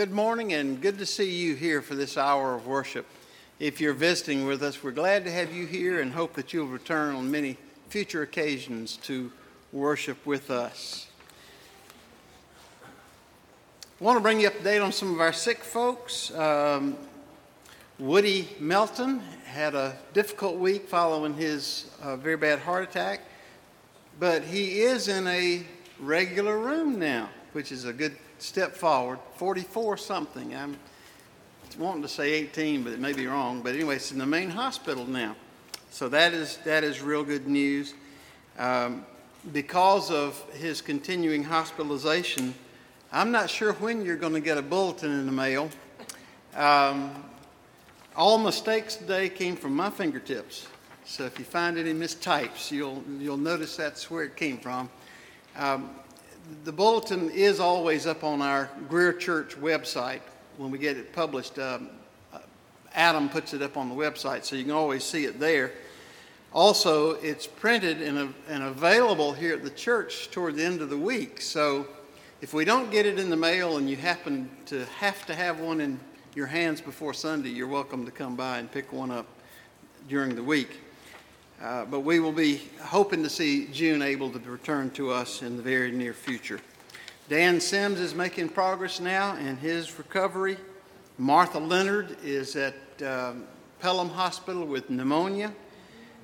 Good morning and good to see you here for this hour of worship. If you're visiting with us, we're glad to have you here and hope that you'll return on many future occasions to worship with us. I want to bring you up to date on some of our sick folks. Um, Woody Melton had a difficult week following his uh, very bad heart attack, but he is in a regular room now, which is a good step forward, 44 something. I'm wanting to say 18, but it may be wrong. But anyway, it's in the main hospital now. So that is, that is real good news. Um, because of his continuing hospitalization, I'm not sure when you're going to get a bulletin in the mail. Um, all mistakes today came from my fingertips. So if you find any mistypes, you'll, you'll notice that's where it came from. Um, the bulletin is always up on our Greer Church website when we get it published. Um, uh, Adam puts it up on the website, so you can always see it there. Also, it's printed and, and available here at the church toward the end of the week. So, if we don't get it in the mail and you happen to have to have one in your hands before Sunday, you're welcome to come by and pick one up during the week. Uh, but we will be hoping to see June able to return to us in the very near future. Dan Sims is making progress now in his recovery. Martha Leonard is at um, Pelham Hospital with pneumonia.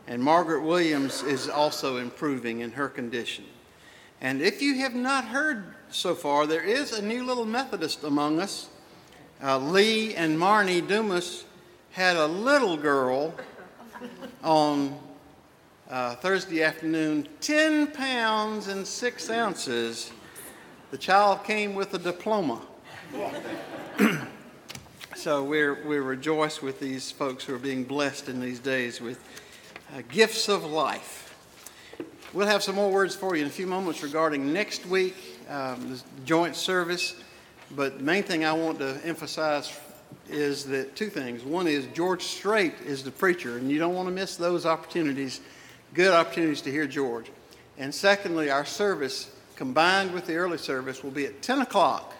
And Margaret Williams is also improving in her condition. And if you have not heard so far, there is a new little Methodist among us. Uh, Lee and Marnie Dumas had a little girl on uh, Thursday afternoon, 10 pounds and 6 ounces. The child came with a diploma. so we're, we rejoice with these folks who are being blessed in these days with uh, gifts of life. We'll have some more words for you in a few moments regarding next week, um, the joint service. But the main thing I want to emphasize is that two things. One is George Strait is the preacher, and you don't want to miss those opportunities good opportunities to hear George. And secondly, our service combined with the early service will be at 10 o'clock,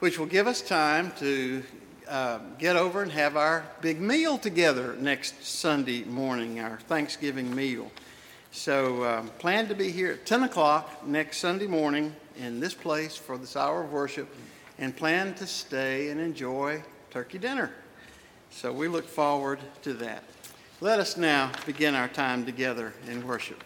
which will give us time to uh, get over and have our big meal together next Sunday morning, our Thanksgiving meal. So um, plan to be here at 10 o'clock next Sunday morning in this place for this hour of worship and plan to stay and enjoy turkey dinner. So we look forward to that. Let us now begin our time together in worship.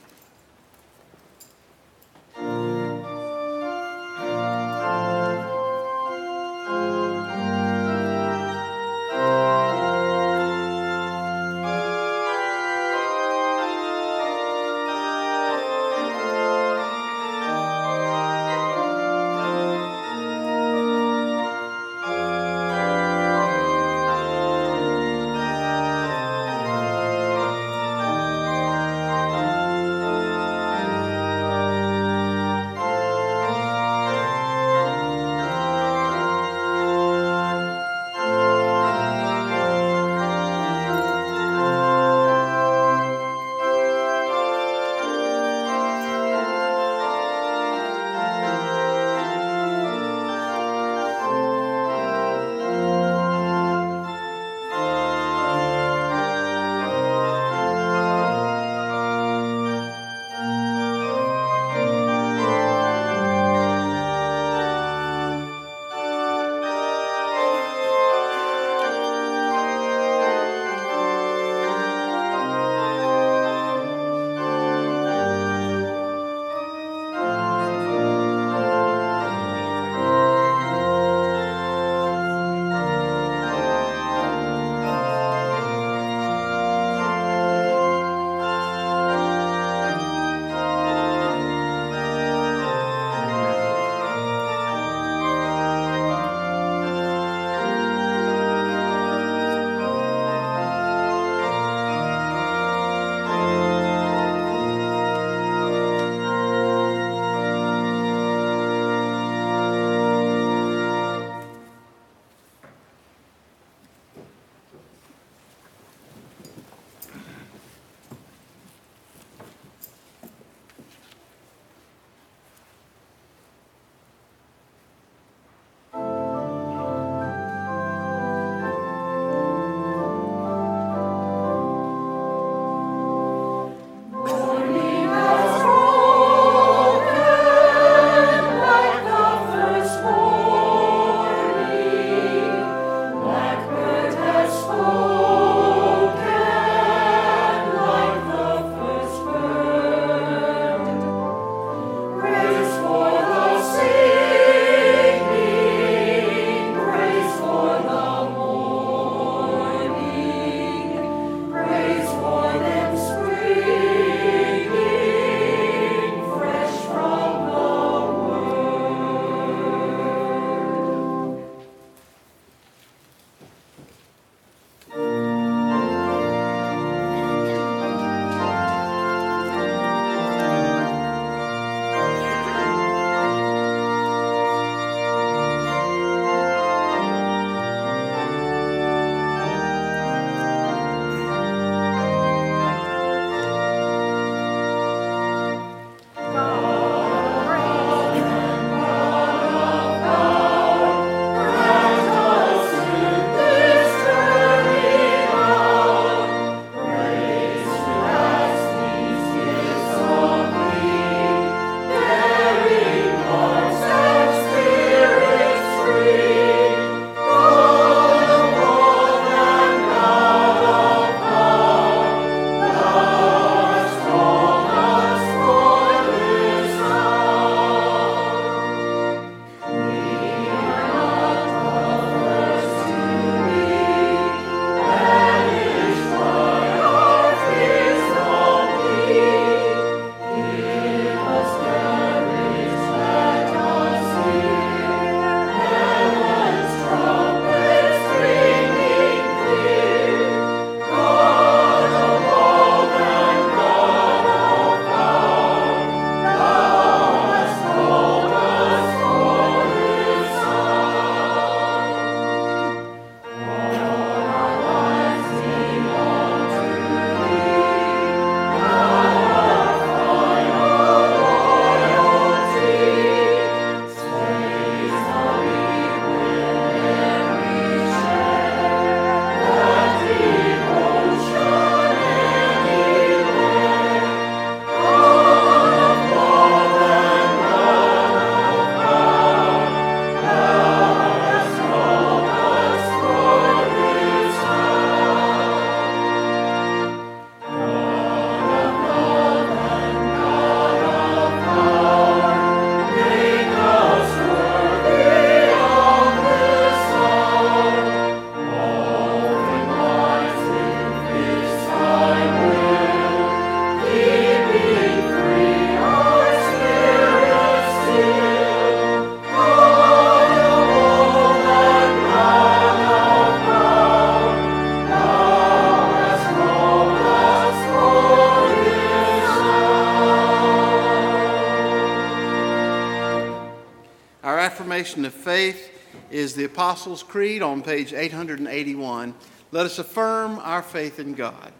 Affirmation of faith is the Apostles' Creed on page 881. Let us affirm our faith in God.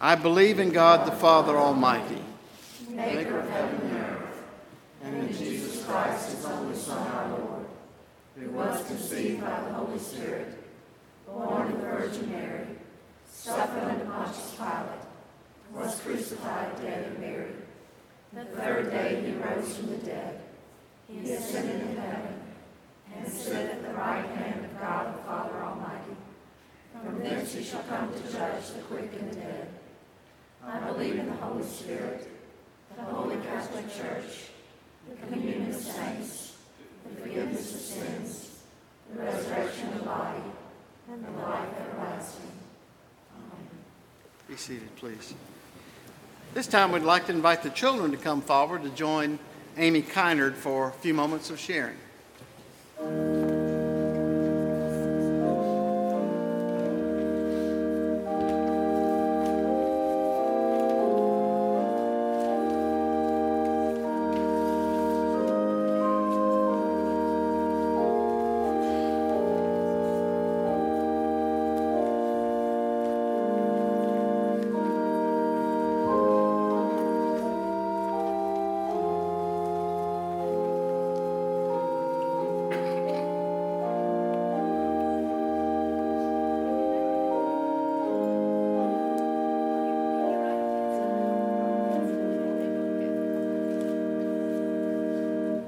I believe in God the Father Almighty, maker of heaven and earth, and in Jesus Christ, his only Son, our Lord, who was conceived by the Holy Spirit, born of the Virgin Mary, suffered under Pontius Pilate, was crucified, dead, and buried. The third day he rose from the dead. He ascended into heaven and stood at the right hand of God the Father Almighty. From thence he shall come to judge the quick and the dead. I believe in the Holy Spirit, the Holy Catholic Church, the communion of saints, the forgiveness of sins, the resurrection of the body, and the life everlasting. Amen. Be seated, please. This time we'd like to invite the children to come forward to join Amy Kynard for a few moments of sharing.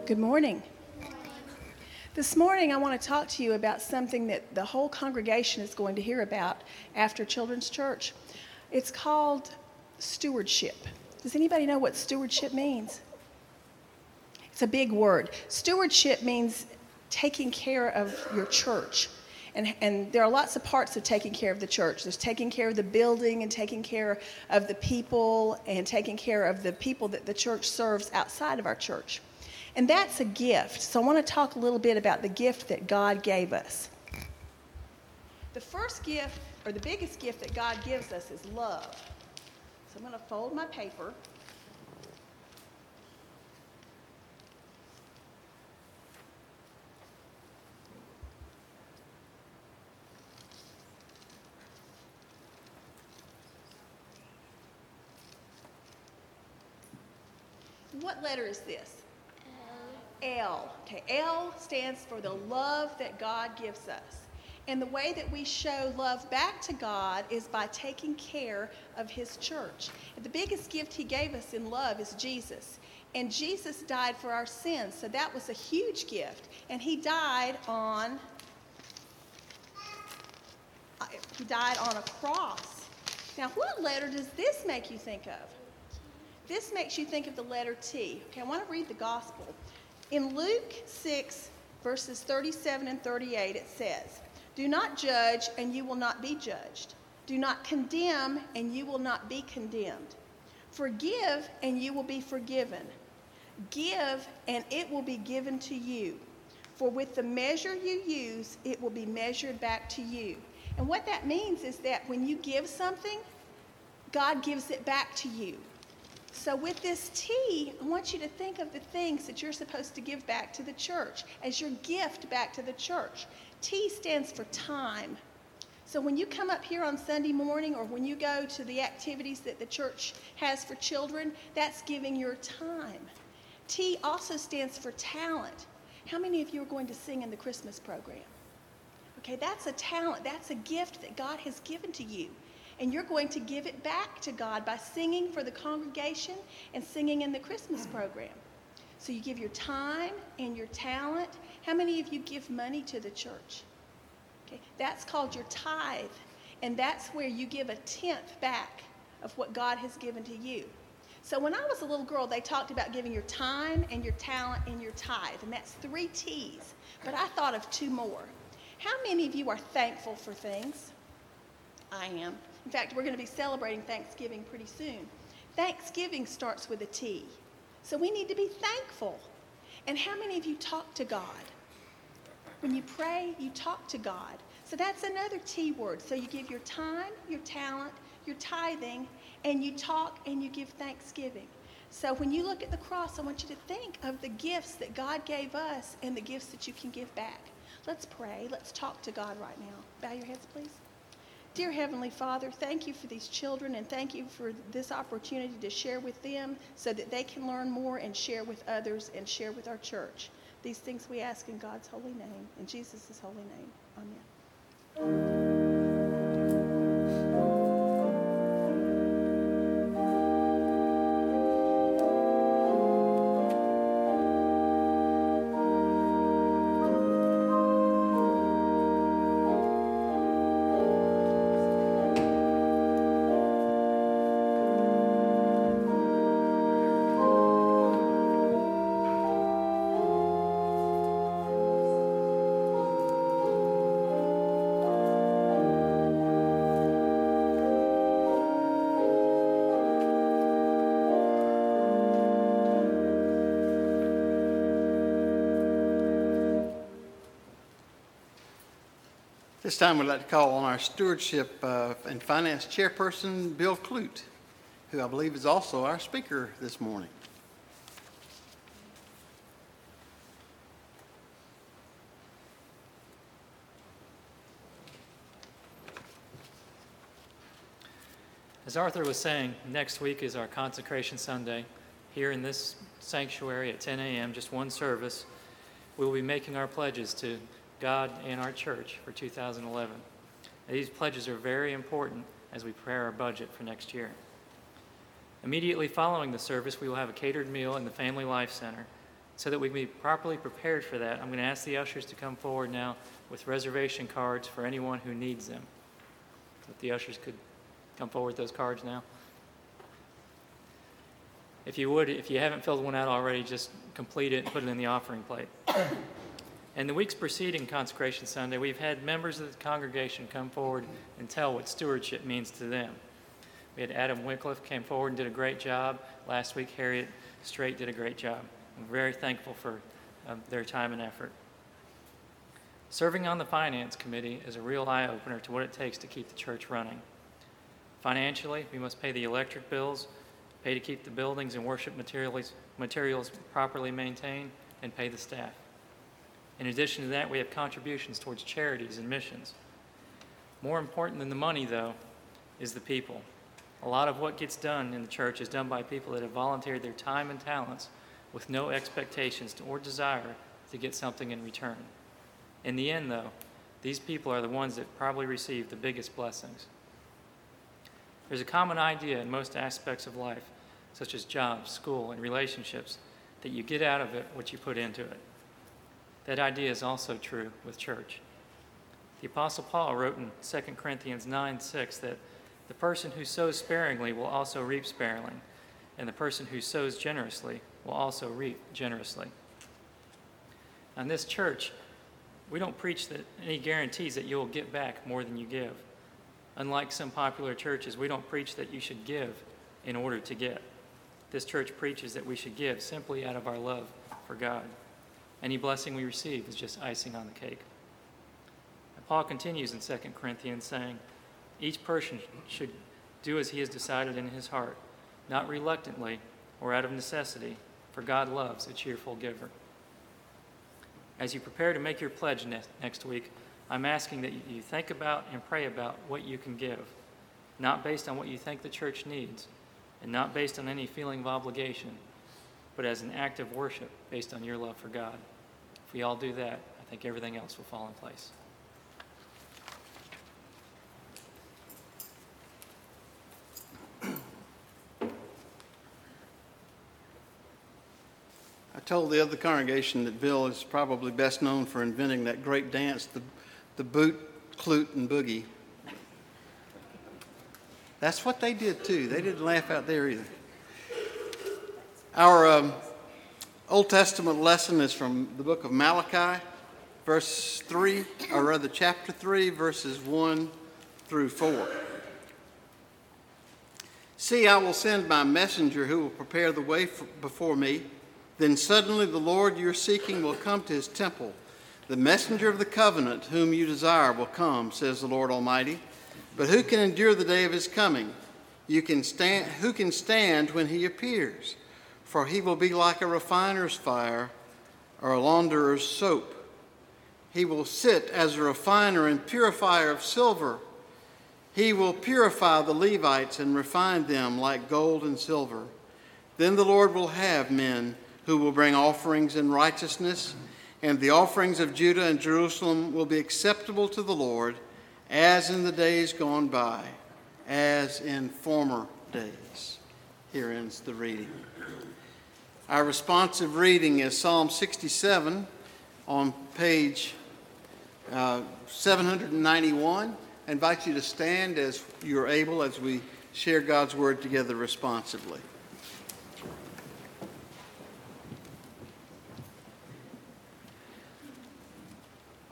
Good morning. This morning, I want to talk to you about something that the whole congregation is going to hear about after Children's Church. It's called stewardship. Does anybody know what stewardship means? It's a big word. Stewardship means taking care of your church. And, and there are lots of parts of taking care of the church. There's taking care of the building and taking care of the people and taking care of the people that the church serves outside of our church. And that's a gift. So I want to talk a little bit about the gift that God gave us. The first gift, or the biggest gift that God gives us, is love. So I'm going to fold my paper. What letter is this? L. Okay, L stands for the love that God gives us. And the way that we show love back to God is by taking care of His church. The biggest gift He gave us in love is Jesus. And Jesus died for our sins, so that was a huge gift. And He died on He died on a cross. Now, what letter does this make you think of? This makes you think of the letter T. Okay, I want to read the gospel. In Luke 6, verses 37 and 38, it says, Do not judge, and you will not be judged. Do not condemn, and you will not be condemned. Forgive, and you will be forgiven. Give, and it will be given to you. For with the measure you use, it will be measured back to you. And what that means is that when you give something, God gives it back to you. So, with this T, I want you to think of the things that you're supposed to give back to the church as your gift back to the church. T stands for time. So, when you come up here on Sunday morning or when you go to the activities that the church has for children, that's giving your time. T also stands for talent. How many of you are going to sing in the Christmas program? Okay, that's a talent, that's a gift that God has given to you and you're going to give it back to God by singing for the congregation and singing in the Christmas program. So you give your time and your talent. How many of you give money to the church? Okay, that's called your tithe, and that's where you give a tenth back of what God has given to you. So when I was a little girl, they talked about giving your time and your talent and your tithe, and that's three T's. But I thought of two more. How many of you are thankful for things? I am. In fact, we're going to be celebrating Thanksgiving pretty soon. Thanksgiving starts with a T. So we need to be thankful. And how many of you talk to God? When you pray, you talk to God. So that's another T word. So you give your time, your talent, your tithing, and you talk and you give thanksgiving. So when you look at the cross, I want you to think of the gifts that God gave us and the gifts that you can give back. Let's pray. Let's talk to God right now. Bow your heads, please. Dear Heavenly Father, thank you for these children and thank you for this opportunity to share with them so that they can learn more and share with others and share with our church. These things we ask in God's holy name, in Jesus' holy name. Amen. This time we'd like to call on our stewardship uh, and finance chairperson, Bill Clute, who I believe is also our speaker this morning. As Arthur was saying, next week is our consecration Sunday. Here in this sanctuary at 10 a.m., just one service, we will be making our pledges to God and our church for 2011. These pledges are very important as we prepare our budget for next year. Immediately following the service, we will have a catered meal in the Family Life Center. So that we can be properly prepared for that, I'm going to ask the ushers to come forward now with reservation cards for anyone who needs them. If the ushers could come forward with those cards now. If you would, if you haven't filled one out already, just complete it and put it in the offering plate. In the weeks preceding Consecration Sunday, we've had members of the congregation come forward and tell what stewardship means to them. We had Adam Wycliffe came forward and did a great job. Last week, Harriet Straight did a great job. I'm very thankful for um, their time and effort. Serving on the Finance Committee is a real eye opener to what it takes to keep the church running. Financially, we must pay the electric bills, pay to keep the buildings and worship materials, materials properly maintained, and pay the staff. In addition to that, we have contributions towards charities and missions. More important than the money, though, is the people. A lot of what gets done in the church is done by people that have volunteered their time and talents with no expectations or desire to get something in return. In the end, though, these people are the ones that probably receive the biggest blessings. There's a common idea in most aspects of life, such as jobs, school, and relationships, that you get out of it what you put into it. That idea is also true with church. The Apostle Paul wrote in 2 Corinthians 9 6 that the person who sows sparingly will also reap sparingly, and the person who sows generously will also reap generously. In this church, we don't preach that any guarantees that you'll get back more than you give. Unlike some popular churches, we don't preach that you should give in order to get. This church preaches that we should give simply out of our love for God. Any blessing we receive is just icing on the cake. And Paul continues in 2 Corinthians saying, Each person should do as he has decided in his heart, not reluctantly or out of necessity, for God loves a cheerful giver. As you prepare to make your pledge ne- next week, I'm asking that you think about and pray about what you can give, not based on what you think the church needs, and not based on any feeling of obligation, but as an act of worship based on your love for God. If we all do that, I think everything else will fall in place. I told the other congregation that Bill is probably best known for inventing that great dance, the, the boot, clute, and boogie. That's what they did too. They didn't laugh out there either. Our um, Old Testament lesson is from the book of Malachi, verse 3, or rather, chapter 3, verses 1 through 4. See, I will send my messenger who will prepare the way for, before me. Then suddenly the Lord you're seeking will come to his temple. The messenger of the covenant whom you desire will come, says the Lord Almighty. But who can endure the day of his coming? You can stand, who can stand when he appears? For he will be like a refiner's fire or a launderer's soap. He will sit as a refiner and purifier of silver. He will purify the Levites and refine them like gold and silver. Then the Lord will have men who will bring offerings in righteousness, and the offerings of Judah and Jerusalem will be acceptable to the Lord, as in the days gone by, as in former days. Here ends the reading. Our responsive reading is Psalm 67 on page uh, 791. I invite you to stand as you're able as we share God's word together responsively.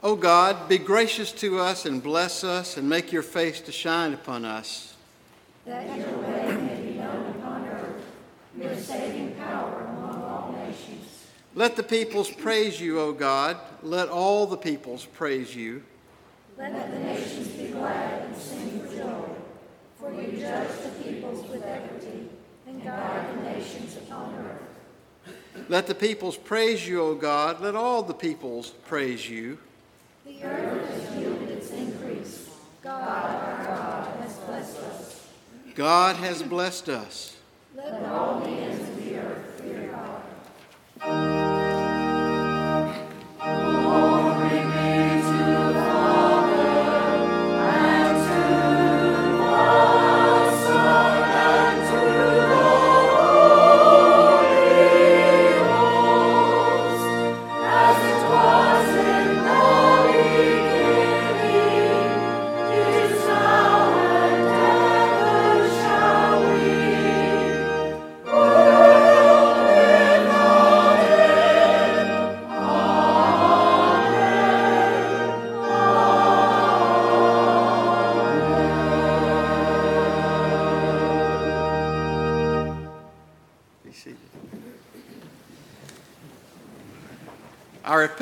O oh God, be gracious to us and bless us and make your face to shine upon us. That your way may be known upon earth, your saving power. Let the peoples praise you, O God. Let all the peoples praise you. Let the nations be glad and sing for joy, for you judge the peoples with equity and guide the nations upon earth. Let the peoples praise you, O God. Let all the peoples praise you. The earth has yielded its increase. God, our God, has blessed us. God has blessed us. Let all the ends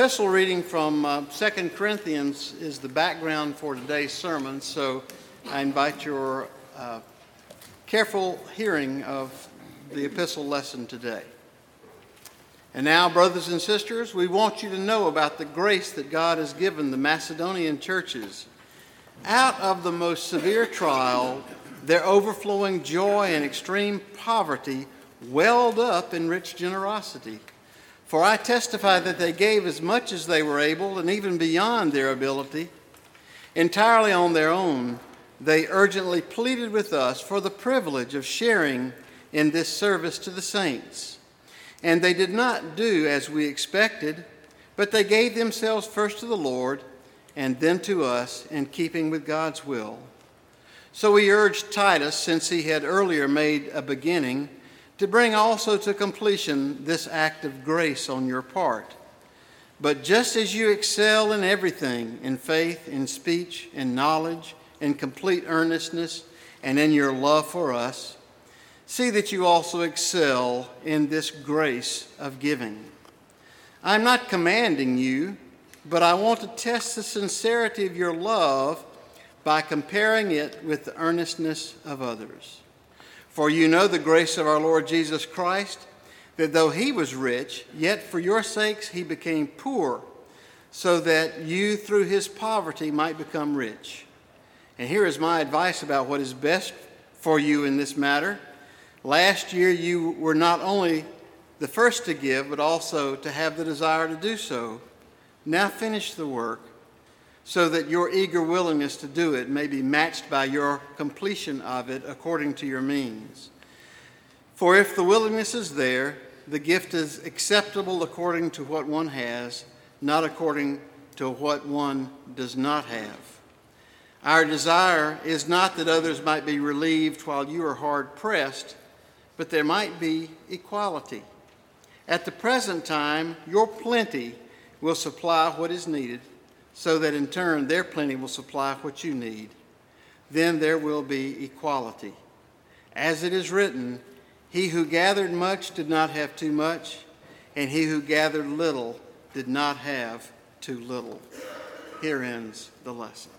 epistle reading from uh, 2 Corinthians is the background for today's sermon, so I invite your uh, careful hearing of the epistle lesson today. And now, brothers and sisters, we want you to know about the grace that God has given the Macedonian churches. Out of the most severe trial, their overflowing joy and extreme poverty welled up in rich generosity. For I testify that they gave as much as they were able, and even beyond their ability. Entirely on their own, they urgently pleaded with us for the privilege of sharing in this service to the saints. And they did not do as we expected, but they gave themselves first to the Lord and then to us in keeping with God's will. So we urged Titus, since he had earlier made a beginning, to bring also to completion this act of grace on your part. But just as you excel in everything, in faith, in speech, in knowledge, in complete earnestness, and in your love for us, see that you also excel in this grace of giving. I'm not commanding you, but I want to test the sincerity of your love by comparing it with the earnestness of others. For you know the grace of our Lord Jesus Christ, that though he was rich, yet for your sakes he became poor, so that you through his poverty might become rich. And here is my advice about what is best for you in this matter. Last year you were not only the first to give, but also to have the desire to do so. Now finish the work so that your eager willingness to do it may be matched by your completion of it according to your means. For if the willingness is there, the gift is acceptable according to what one has, not according to what one does not have. Our desire is not that others might be relieved while you are hard pressed, but there might be equality. At the present time, your plenty will supply what is needed so that in turn their plenty will supply what you need. Then there will be equality. As it is written, He who gathered much did not have too much, and he who gathered little did not have too little. Here ends the lesson.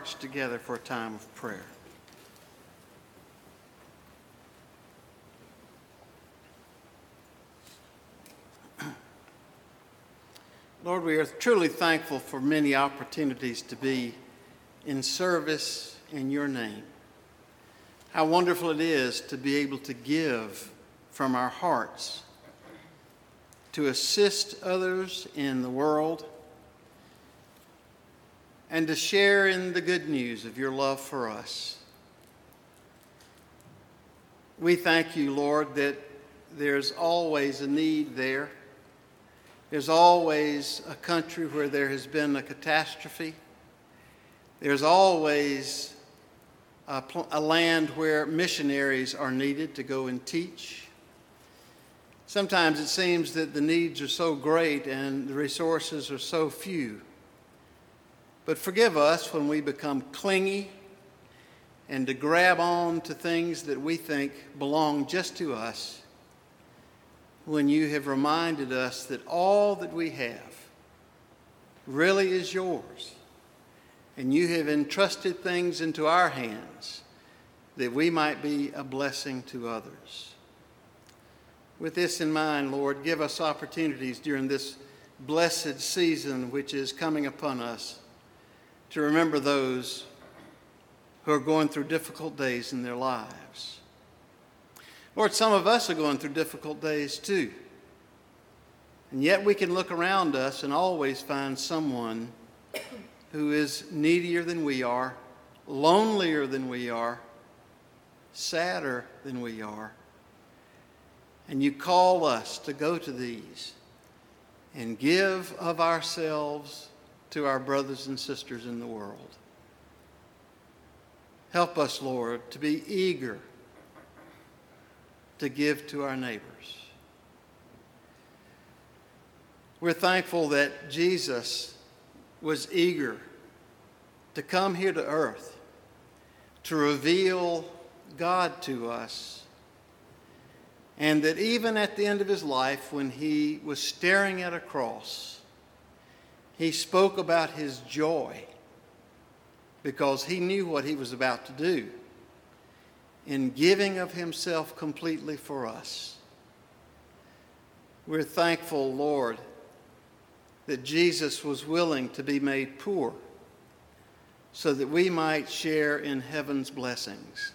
Hearts together for a time of prayer. Lord, we are truly thankful for many opportunities to be in service in your name. How wonderful it is to be able to give from our hearts, to assist others in the world, and to share in the good news of your love for us. We thank you, Lord, that there's always a need there. There's always a country where there has been a catastrophe. There's always a, pl- a, land where missionaries are needed to go and teach. Sometimes it seems that the needs are so great and the resources are so few. But forgive us when we become clingy and to grab on to things that we think belong just to us when you have reminded us that all that we have really is yours and you have entrusted things into our hands that we might be a blessing to others. With this in mind, Lord, give us opportunities during this blessed season which is coming upon us to remember those who are going through difficult days in their lives. Lord, some of us are going through difficult days too. And yet we can look around us and always find someone who is needier than we are, lonelier than we are, sadder than we are. And you call us to go to these and give of ourselves to our brothers and sisters in the world. Help us, Lord, to be eager to give to our neighbors. We're thankful that Jesus was eager to come here to earth to reveal God to us. And that even at the end of his life, when he was staring at a cross, he spoke about his joy because he knew what he was about to do in giving of himself completely for us. We're thankful, Lord, that Jesus was willing to be made poor so that we might share in heaven's blessings.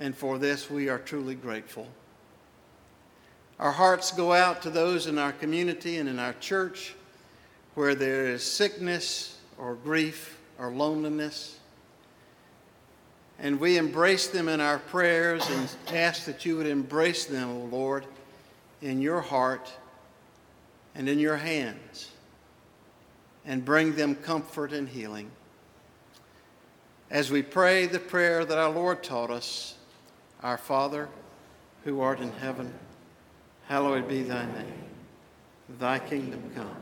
And for this, we are truly grateful. Our hearts go out to those in our community and in our church where there is sickness or grief or loneliness. And we embrace them in our prayers and ask that you would embrace them, O Lord, in your heart and in your hands and bring them comfort and healing. As we pray the prayer that our Lord taught us, Our Father, who art in heaven, hallowed be thy name. Thy kingdom come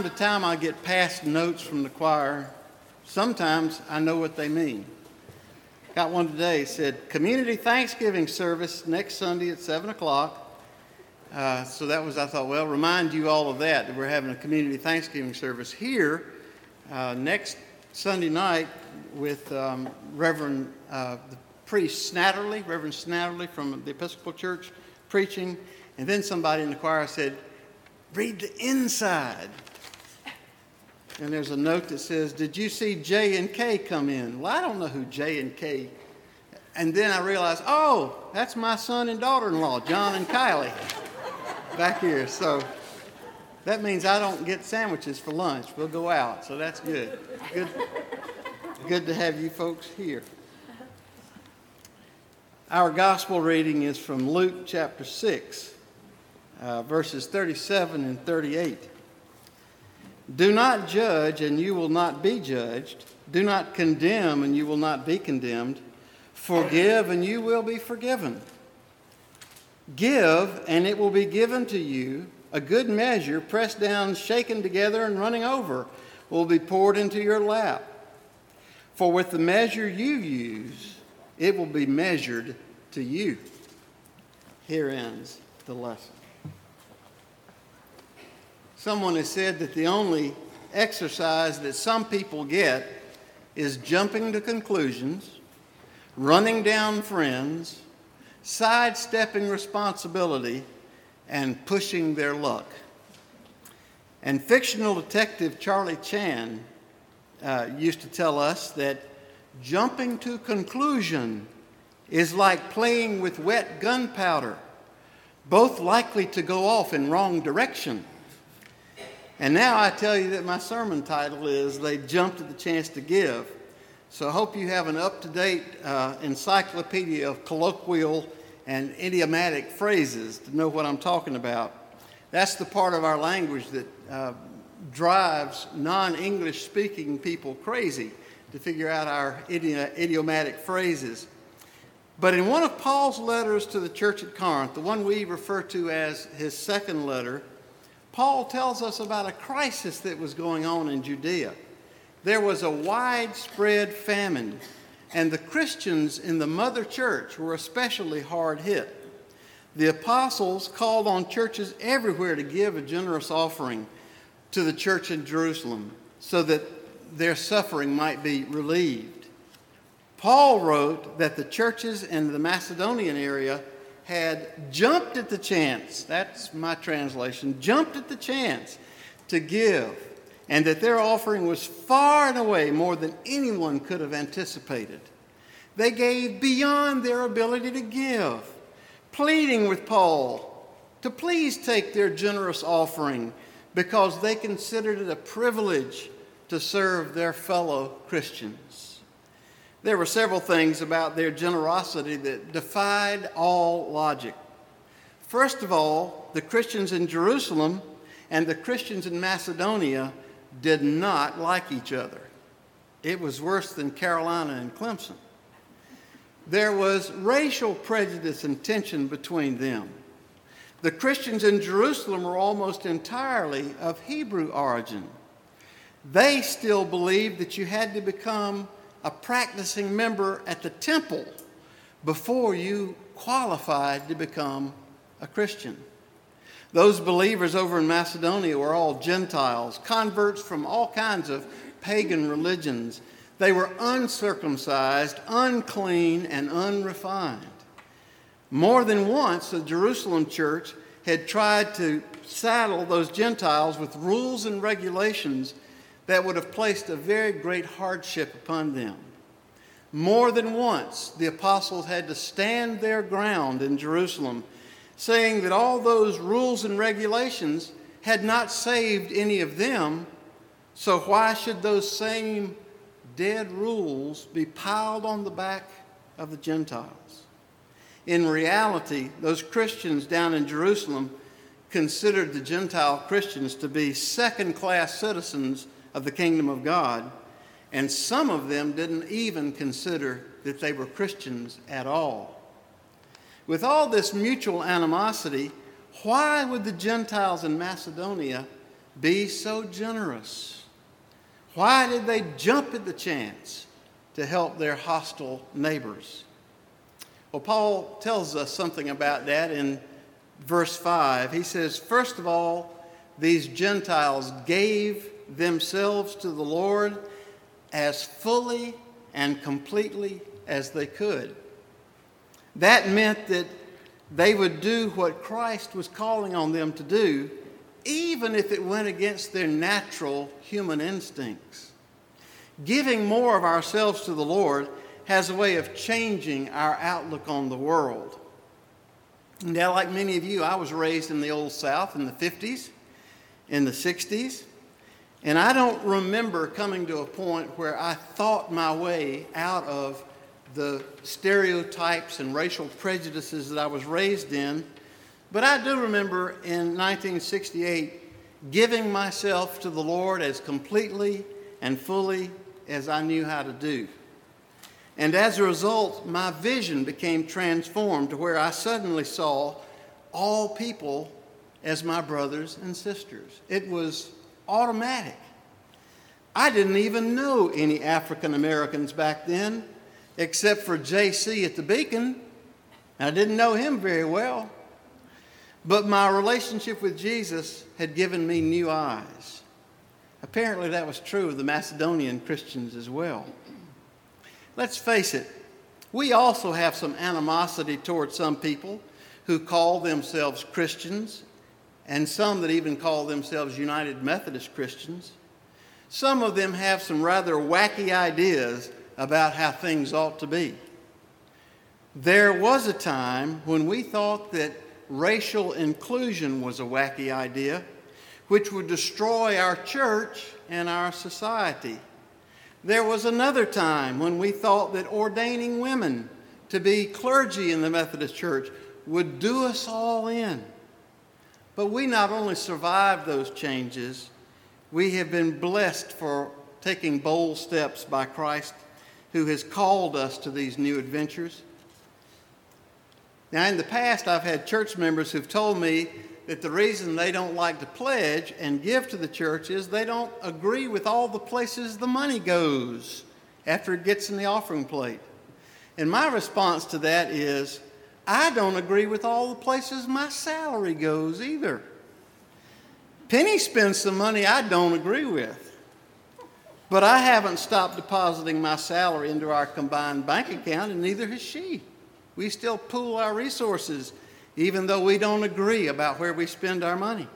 Time to time, I get past notes from the choir. Sometimes I know what they mean. Got one today, said, Community Thanksgiving service next Sunday at 7 o'clock. Uh, so that was, I thought, well, remind you all of that, that we're having a community Thanksgiving service here uh, next Sunday night with um, Reverend uh, the priest Snatterly, Reverend Snatterly from the Episcopal Church preaching. And then somebody in the choir said, read the inside. And there's a note that says, Did you see J and K come in? Well, I don't know who J and K. And then I realized, oh, that's my son and daughter in law, John and Kylie, back here. So that means I don't get sandwiches for lunch. We'll go out. So that's good. Good, good to have you folks here. Our gospel reading is from Luke chapter 6, uh, verses 37 and 38. Do not judge, and you will not be judged. Do not condemn, and you will not be condemned. Forgive, and you will be forgiven. Give, and it will be given to you. A good measure, pressed down, shaken together, and running over, will be poured into your lap. For with the measure you use, it will be measured to you. Here ends the lesson. Someone has said that the only exercise that some people get is jumping to conclusions, running down friends, sidestepping responsibility, and pushing their luck. And fictional detective Charlie Chan uh, used to tell us that jumping to conclusion is like playing with wet gunpowder, both likely to go off in wrong direction. And now I tell you that my sermon title is They Jumped at the Chance to Give. So I hope you have an up to date uh, encyclopedia of colloquial and idiomatic phrases to know what I'm talking about. That's the part of our language that uh, drives non English speaking people crazy to figure out our idi- idiomatic phrases. But in one of Paul's letters to the church at Corinth, the one we refer to as his second letter, Paul tells us about a crisis that was going on in Judea. There was a widespread famine, and the Christians in the mother church were especially hard hit. The apostles called on churches everywhere to give a generous offering to the church in Jerusalem so that their suffering might be relieved. Paul wrote that the churches in the Macedonian area had jumped at the chance, that's my translation, jumped at the chance to give, and that their offering was far and away more than anyone could have anticipated. They gave beyond their ability to give, pleading with Paul to please take their generous offering because they considered it a privilege to serve their fellow Christians. There were several things about their generosity that defied all logic. First of all, the Christians in Jerusalem and the Christians in Macedonia did not like each other. It was worse than Carolina and Clemson. There was racial prejudice and tension between them. The Christians in Jerusalem were almost entirely of Hebrew origin. They still believed that you had to become a practicing member at the temple before you qualified to become a Christian. Those believers over in Macedonia were all Gentiles, converts from all kinds of pagan religions. They were uncircumcised, unclean, and unrefined. More than once, the Jerusalem church had tried to saddle those Gentiles with rules and regulations that would have placed a very great hardship upon them. More than once, the apostles had to stand their ground in Jerusalem, saying that all those rules and regulations had not saved any of them, so why should those same dead rules be piled on the back of the Gentiles? In reality, those Christians down in Jerusalem considered the Gentile Christians to be second class citizens of the kingdom of God, and some of them didn't even consider that they were Christians at all. With all this mutual animosity, why would the Gentiles in Macedonia be so generous? Why did they jump at the chance to help their hostile neighbors? Well, Paul tells us something about that in verse 5. He says, First of all, these Gentiles gave themselves to the Lord as fully and completely as they could. That meant that they would do what Christ was calling on them to do, even if it went against their natural human instincts. Giving more of ourselves to the Lord has a way of changing our outlook on the world. Now, like many of you, I was raised in the Old South in the 50s, in the 60s, and I don't remember coming to a point where I thought my way out of the stereotypes and racial prejudices that I was raised in. But I do remember in 1968 giving myself to the Lord as completely and fully as I knew how to do. And as a result, my vision became transformed to where I suddenly saw all people as my brothers and sisters. It was automatic. I didn't even know any African Americans back then except for JC at the Beacon. I didn't know him very well. But my relationship with Jesus had given me new eyes. Apparently, that was true of the Macedonian Christians as well. Let's face it, we also have some animosity toward some people who call themselves Christians, and some that even call themselves United Methodist Christians. Some of them have some rather wacky ideas about how things ought to be. There was a time when we thought that racial inclusion was a wacky idea, which would destroy our church and our society. There was another time when we thought that ordaining women to be clergy in the Methodist Church would do us all in. But we not only survived those changes, we have been blessed for taking bold steps by Christ who has called us to these new adventures. Now, in the past, I've had church members who've told me that the reason they don't like to pledge and give to the church is they don't agree with all the places the money goes after it gets in the offering plate. And my response to that is I don't agree with all the places my salary goes either. Penny spends some money I don't agree with. But I haven't stopped depositing my salary into our combined bank account, and neither has she. We still pool our resources, even though we don't agree about where we spend our money.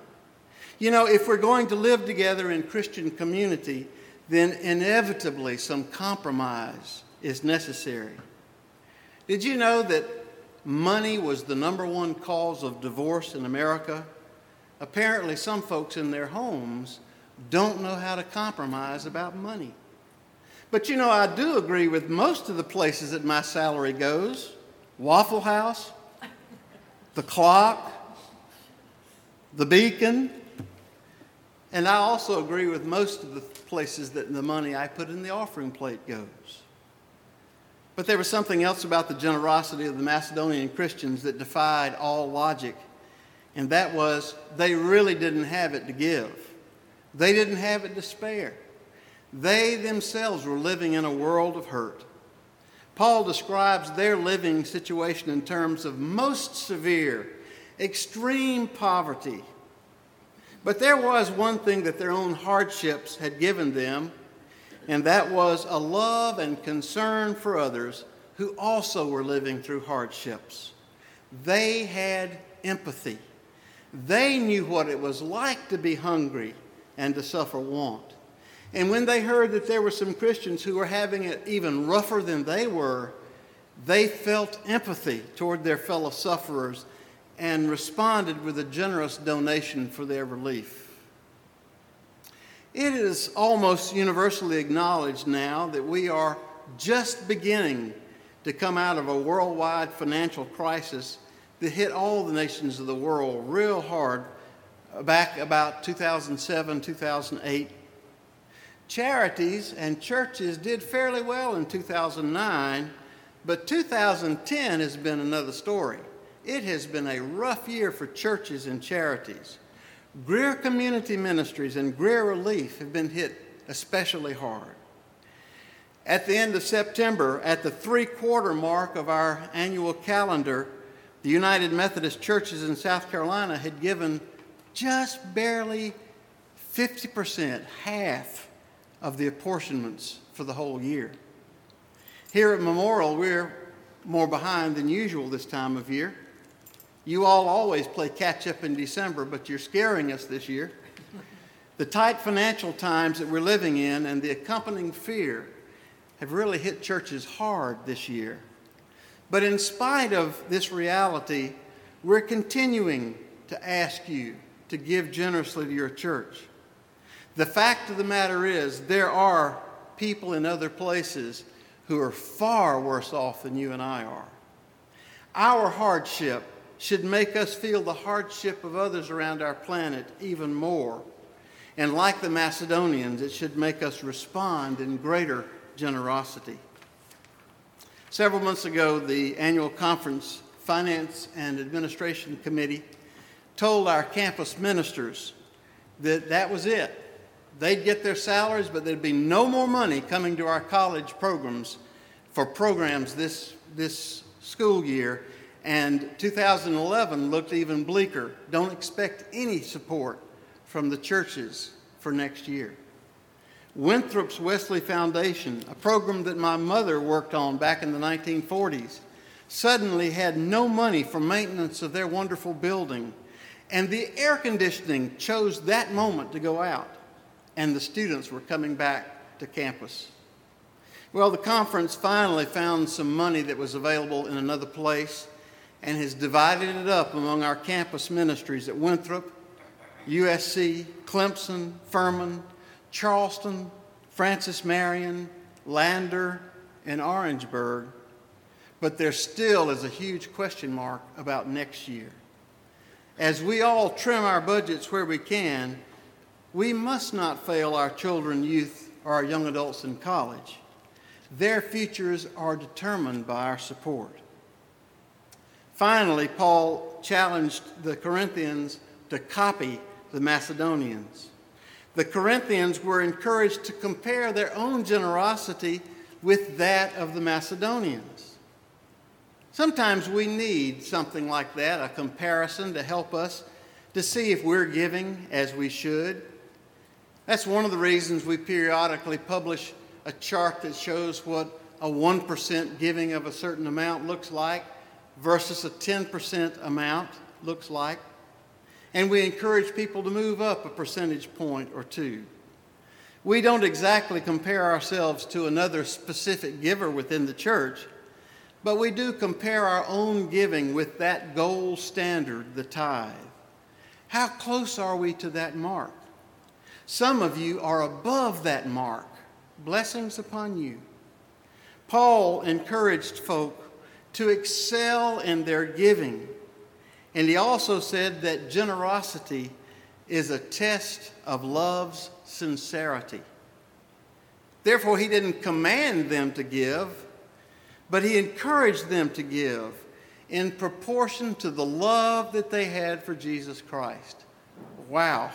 You know, if we're going to live together in Christian community, then inevitably some compromise is necessary. Did you know that money was the number one cause of divorce in America? Apparently, some folks in their homes don't know how to compromise about money. But you know, I do agree with most of the places that my salary goes Waffle House, the clock, the beacon, and I also agree with most of the places that the money I put in the offering plate goes. But there was something else about the generosity of the Macedonian Christians that defied all logic, and that was they really didn't have it to give. They didn't have it to spare. They themselves were living in a world of hurt. Paul describes their living situation in terms of most severe, extreme poverty. But there was one thing that their own hardships had given them, and that was a love and concern for others who also were living through hardships. They had empathy. They knew what it was like to be hungry and to suffer want. And when they heard that there were some Christians who were having it even rougher than they were, they felt empathy toward their fellow sufferers and responded with a generous donation for their relief. It is almost universally acknowledged now that we are just beginning to come out of a worldwide financial crisis that hit all the nations of the world real hard back about 2007, 2008. Charities and churches did fairly well in 2009, but 2010 has been another story. It has been a rough year for churches and charities. Greer Community Ministries and Greer Relief have been hit especially hard. At the end of September, at the three quarter mark of our annual calendar, the United Methodist Churches in South Carolina had given just barely 50%, half of the apportionments for the whole year. Here at Memorial, we're more behind than usual this time of year. You all always play catch up in December, but you're scaring us this year. The tight financial times that we're living in and the accompanying fear have really hit churches hard this year. But in spite of this reality, we're continuing to ask you to give generously to your church. The fact of the matter is, there are people in other places who are far worse off than you and I are. Our hardship should make us feel the hardship of others around our planet even more. And like the Macedonians, it should make us respond in greater generosity. Several months ago, the annual conference Finance and Administration Committee told our campus ministers that that was it. They'd get their salaries, but there'd be no more money coming to our college programs for programs this, this school year. And 2011 looked even bleaker. Don't expect any support from the churches for next year. Winthrop's Wesley Foundation, a program that my mother worked on back in the 1940s, suddenly had no money for maintenance of their wonderful building. And the air conditioning chose that moment to go out, and the students were coming back to campus. Well, the conference finally found some money that was available in another place and has divided it up among our campus ministries at Winthrop, USC, Clemson, Furman, Charleston, Francis Marion, Lander, and Orangeburg, but there still is a huge question mark about next year. As we all trim our budgets where we can, we must not fail our children, youth, or our young adults in college. Their futures are determined by our support. Finally, Paul challenged the Corinthians to copy the Macedonians the Corinthians were encouraged to compare their own generosity with that of the Macedonians. Sometimes we need something like that, a comparison to help us to see if we're giving as we should. That's one of the reasons we periodically publish a chart that shows what a 1% giving of a certain amount looks like versus a 10% amount looks like and we encourage people to move up a percentage point or two. We don't exactly compare ourselves to another specific giver within the church, but we do compare our own giving with that gold standard, the tithe. How close are we to that mark? Some of you are above that mark. Blessings upon you. Paul encouraged folk to excel in their giving and he also said that generosity is a test of love's sincerity. Therefore, he didn't command them to give, but he encouraged them to give in proportion to the love that they had for Jesus Christ. Wow.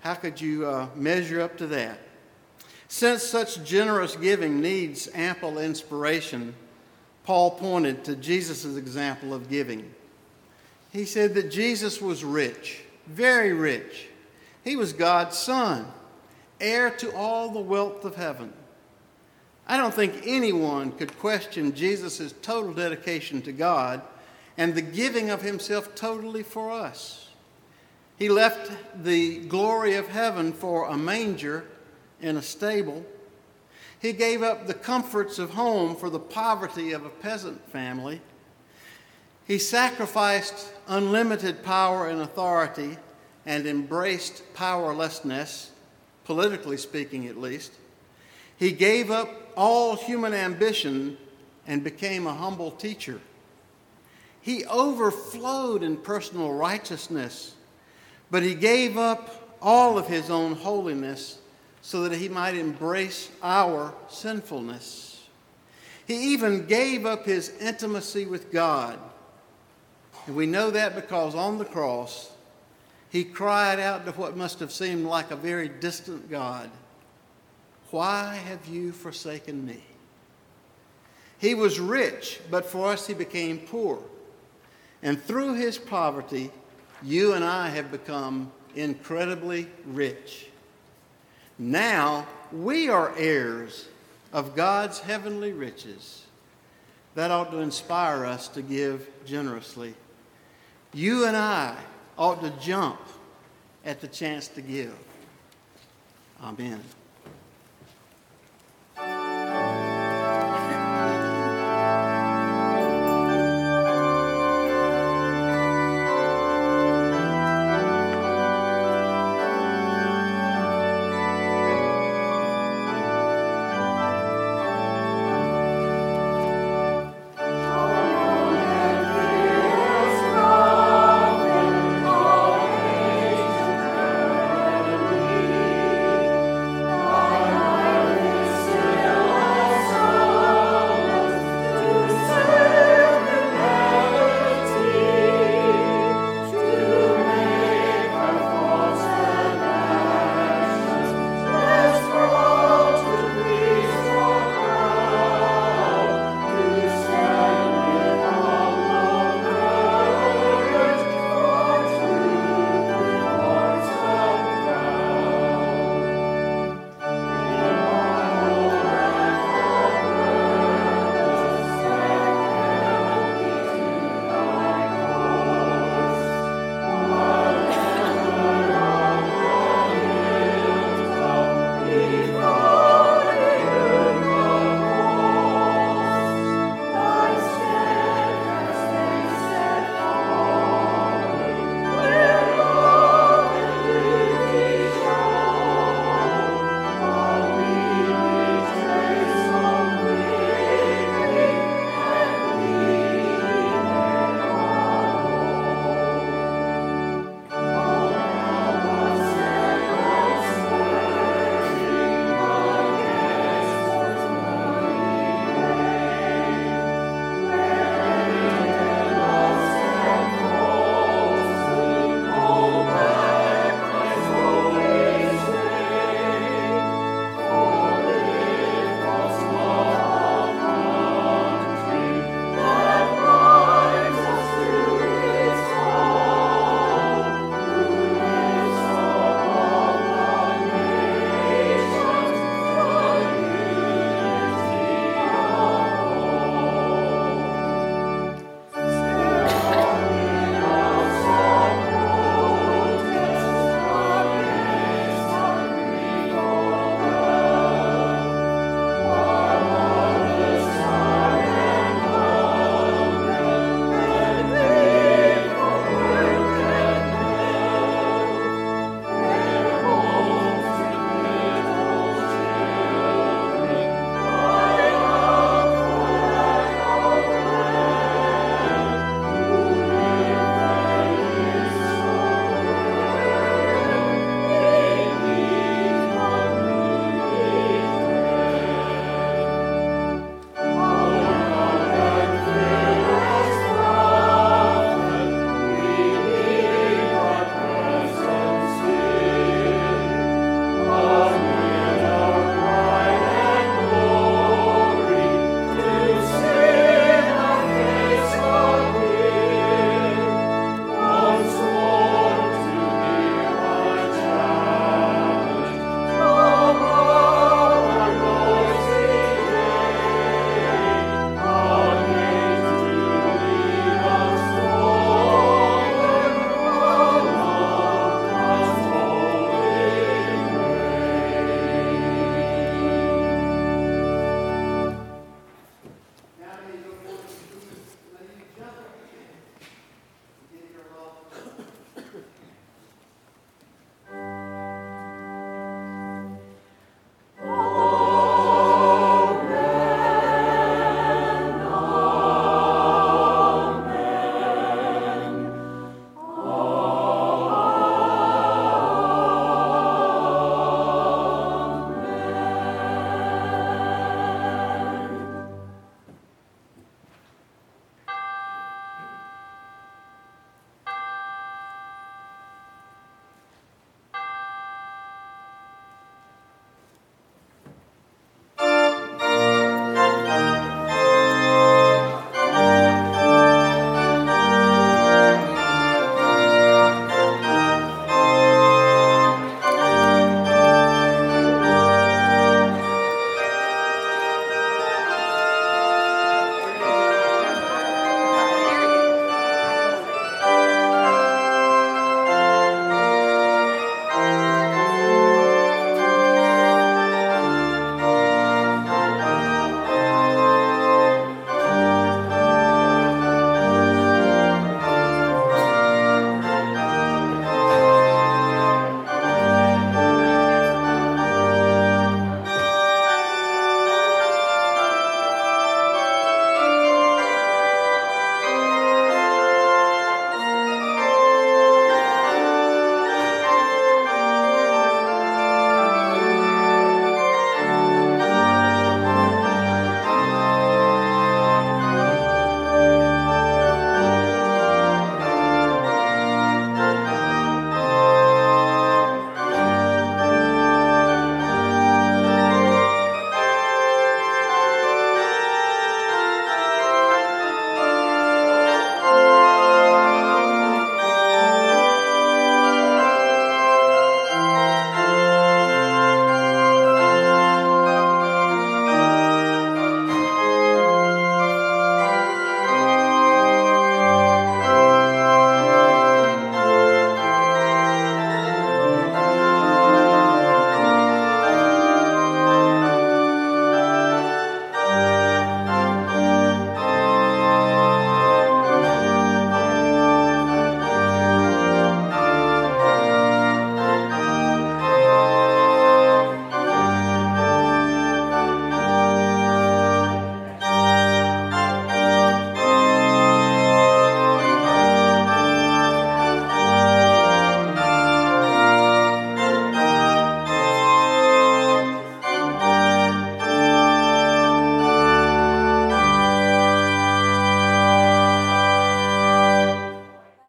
How could you uh, measure up to that? Since such generous giving needs ample inspiration, Paul pointed to Jesus' example of giving he said that Jesus was rich, very rich. He was God's son, heir to all the wealth of heaven. I don't think anyone could question Jesus' total dedication to God and the giving of himself totally for us. He left the glory of heaven for a manger in a stable. He gave up the comforts of home for the poverty of a peasant family. He sacrificed unlimited power and authority and embraced powerlessness, politically speaking at least. He gave up all human ambition and became a humble teacher. He overflowed in personal righteousness, but he gave up all of his own holiness so that he might embrace our sinfulness. He even gave up his intimacy with God and we know that because on the cross, he cried out to what must have seemed like a very distant God Why have you forsaken me? He was rich, but for us he became poor. And through his poverty, you and I have become incredibly rich. Now we are heirs of God's heavenly riches. That ought to inspire us to give generously. You and I ought to jump at the chance to give. Amen.